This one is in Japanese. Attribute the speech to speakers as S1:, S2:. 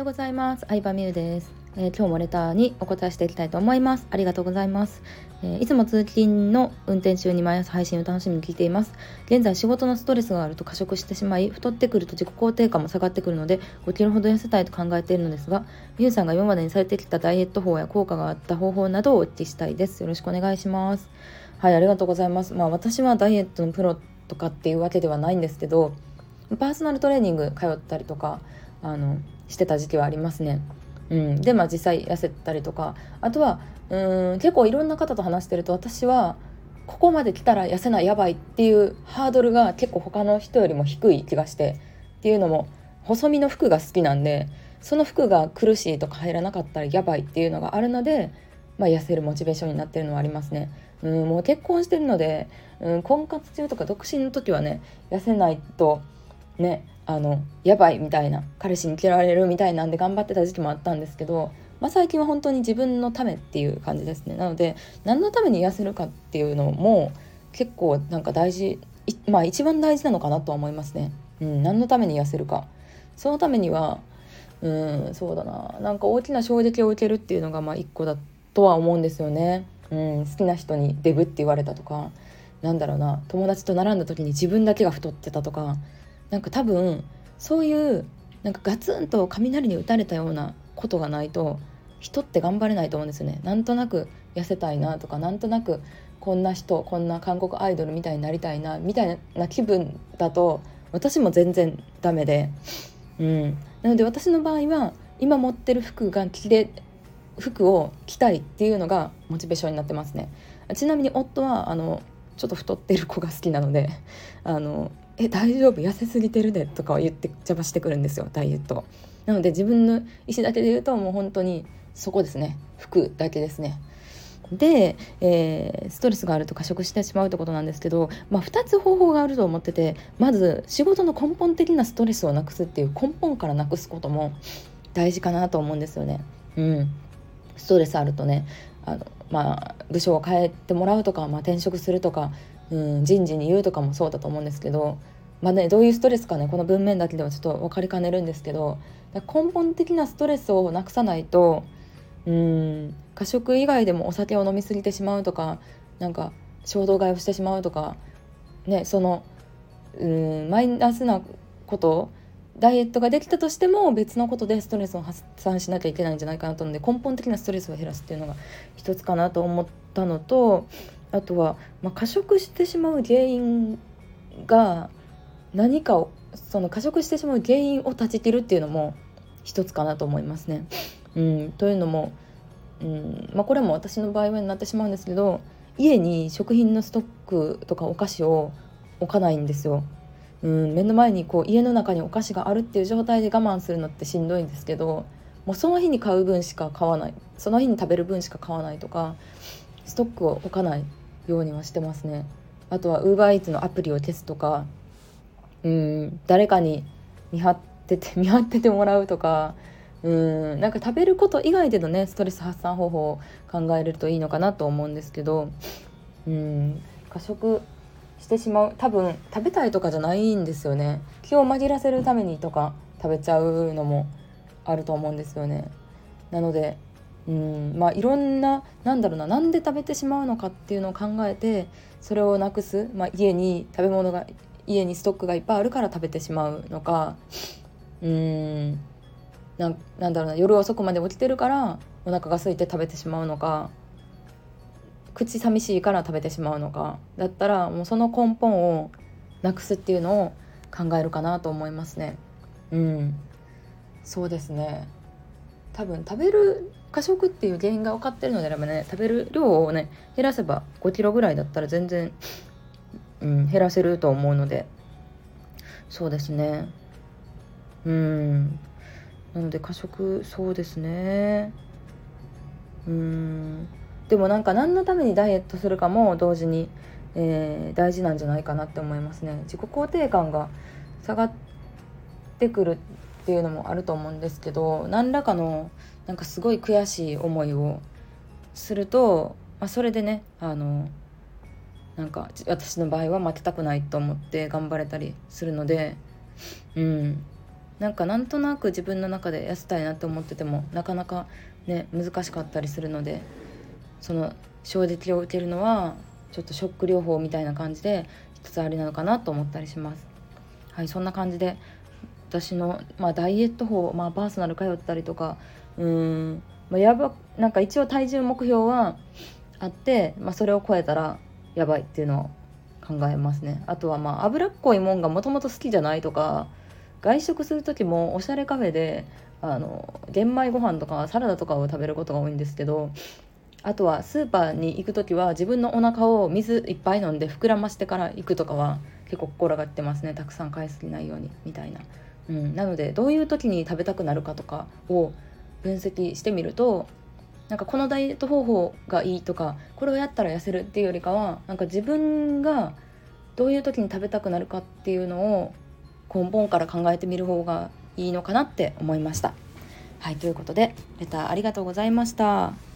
S1: ようございます。相葉美優です、えー、今日もレターにお答えしていきたいと思います。ありがとうございます、えー、いつも通勤の運転中に毎朝配信を楽しみに聞いています。現在仕事のストレスがあると過食してしまい太ってくると自己肯定感も下がってくるので5キロほど痩せたいと考えているのですが美優さんが今までにされてきたダイエット法や効果があった方法などをお聞きしたいです。よろしくお願いします。はいありがとうございます。まあ私はダイエットのプロとかっていうわけではないんですけどパーソナルトレーニング通ったりとかあのしてた時期はありますね。うん、でまあ実際痩せたりとかあとはうん結構いろんな方と話してると私はここまで来たら痩せないやばいっていうハードルが結構他の人よりも低い気がしてっていうのも細身の服が好きなんでその服が苦しいとか入らなかったらやばいっていうのがあるので、まあ、痩せるモチベーションになってるのはありますね。うんもう結婚してるので、うん、婚活中とか独身の時はね痩せないとねあのやばいみたいな彼氏に嫌われるみたいなんで頑張ってた時期もあったんですけど、まあ、最近は本当に自分のためっていう感じですね。なので何のために痩せるかっていうのも結構なんか大事まあ一番大事なのかなとは思いますね、うん、何のために痩せるか。そのためにはうんそうだな。なんか大きな衝撃を受けるっていうのがまあ一個だとは思うんですよね、うん、好きな人にデブって言われたとかなんだろうな。友達と並んだ時に自分だけが太ってたとかなんか多分そういうなんかガツンと雷に打たれたようなことがないと人って頑張れないと思うんですよね。なんとなく痩せたいなとかなんとなくこんな人こんな韓国アイドルみたいになりたいなみたいな気分だと私も全然ダメで、うん、なので私の場合は今持ってる服が着れ服を着たいっていうのがモチベーションになってますね。ちなみに夫はあのちょっと太ってる子が好きなのであのえ大丈夫？痩せすぎてるで」とかを言って邪魔してくるんですよダイエットなので自分の意思だけで言うともう本当にそこですね。服だけですね。で、えー、ストレスがあると過食してしまうってことなんですけど、まあ、2つ方法があると思っててまず仕事の根本的なストレスをなくすっていう根本からなくすことも大事かなと思うんですよね。うん、ストレスあるとねあの、まあ、部署を変えてもらうとか、まあ、転職するとかうん、人事に言うとかもそうだと思うんですけど、まあね、どういうストレスかねこの文面だけではちょっと分かりかねるんですけど根本的なストレスをなくさないとうん過食以外でもお酒を飲み過ぎてしまうとかなんか衝動買いをしてしまうとかねそのうんマイナスなことダイエットができたとしても別のことでストレスを発散しなきゃいけないんじゃないかなと思うので根本的なストレスを減らすっていうのが一つかなと思ったのとあとは、まあ、過食してしまう原因が何かをその過食してしまう原因を断ち切るっていうのも一つかなと思いますね。うん、というのも、うん。まあ、これも私の場合はになってしまうんですけど家に食品のストックとかお菓子を置かないんですよ。うん、目の前にこう家の中にお菓子があるっていう状態で我慢するのってしんどいんですけどもうその日に買う分しか買わない。その日に食べる分しか買わないとかストックを置かないようにはしてますね。あとは UberEats のアプリを消すとかうん誰かに見張ってて 見張っててもらうとかうんなんか食べること以外でのねストレス発散方法を考えるといいのかなと思うんですけどうん過食してしまう多分食べたいとかじゃないんですよね。気を紛らせるためにとか食べちゃうのもあると思うんですよね。なのでうんまあいろんななんだろうななんで食べてしまうのかっていうのを考えてそれをなくす、まあ、家に食べ物が家にストックがいっぱいあるから食べてしまうのかうーんななんだろうな夜遅くまで起きてるからお腹が空いて食べてしまうのか口寂しいから食べてしまうのかだったらもうその根本をなくすっていうのを考えるかなと思いますね。うん、そうですね多分食べる過食っていう原因が分かってるのであればね食べる量をね減らせば5キロぐらいだったら全然、うん、減らせると思うので。そうですね。うん。なので過食そうですね。うん。でもなんか何のためにダイエットするかも同時に、えー、大事なんじゃないかなって思いますね。自己肯定感が下がってくるっていうのもあると思うんですけど何らかのなんかすごい悔しい思いをすると、まあ、それでねあのなんか私の場合は負けたくないと思って頑張れたりするのでうんなんかなんとなく自分の中で痩せたいなって思っててもなかなかね難しかったりするのでその衝撃を受けるのはちょっとショック療法みたいな感じで一つありなのかなと思ったりします。はいそんな感じで私の、まあ、ダイエット法、まあ、パーソナル通ったりとかうーん、まあ、やばなんか一応体重目標はあって、まあ、それを超えたらやばいっていうのを考えますね。あとはまあ脂っこいもんがもともと好きじゃないとか外食する時もおしゃれカフェであの玄米ご飯とかサラダとかを食べることが多いんですけどあとはスーパーに行く時は自分のお腹を水いっぱい飲んで膨らましてから行くとかは結構心がけてますね。たくさん買いすぎないようにみたいな、うん、なのでどういう時に食べたくなるかとかを分析してみるとなんかこのダイエット方法がいいとかこれをやったら痩せるっていうよりかはなんか自分がどういう時に食べたくなるかっていうのを根本から考えてみる方がいいのかなって思いました。はいということでレターありがとうございました。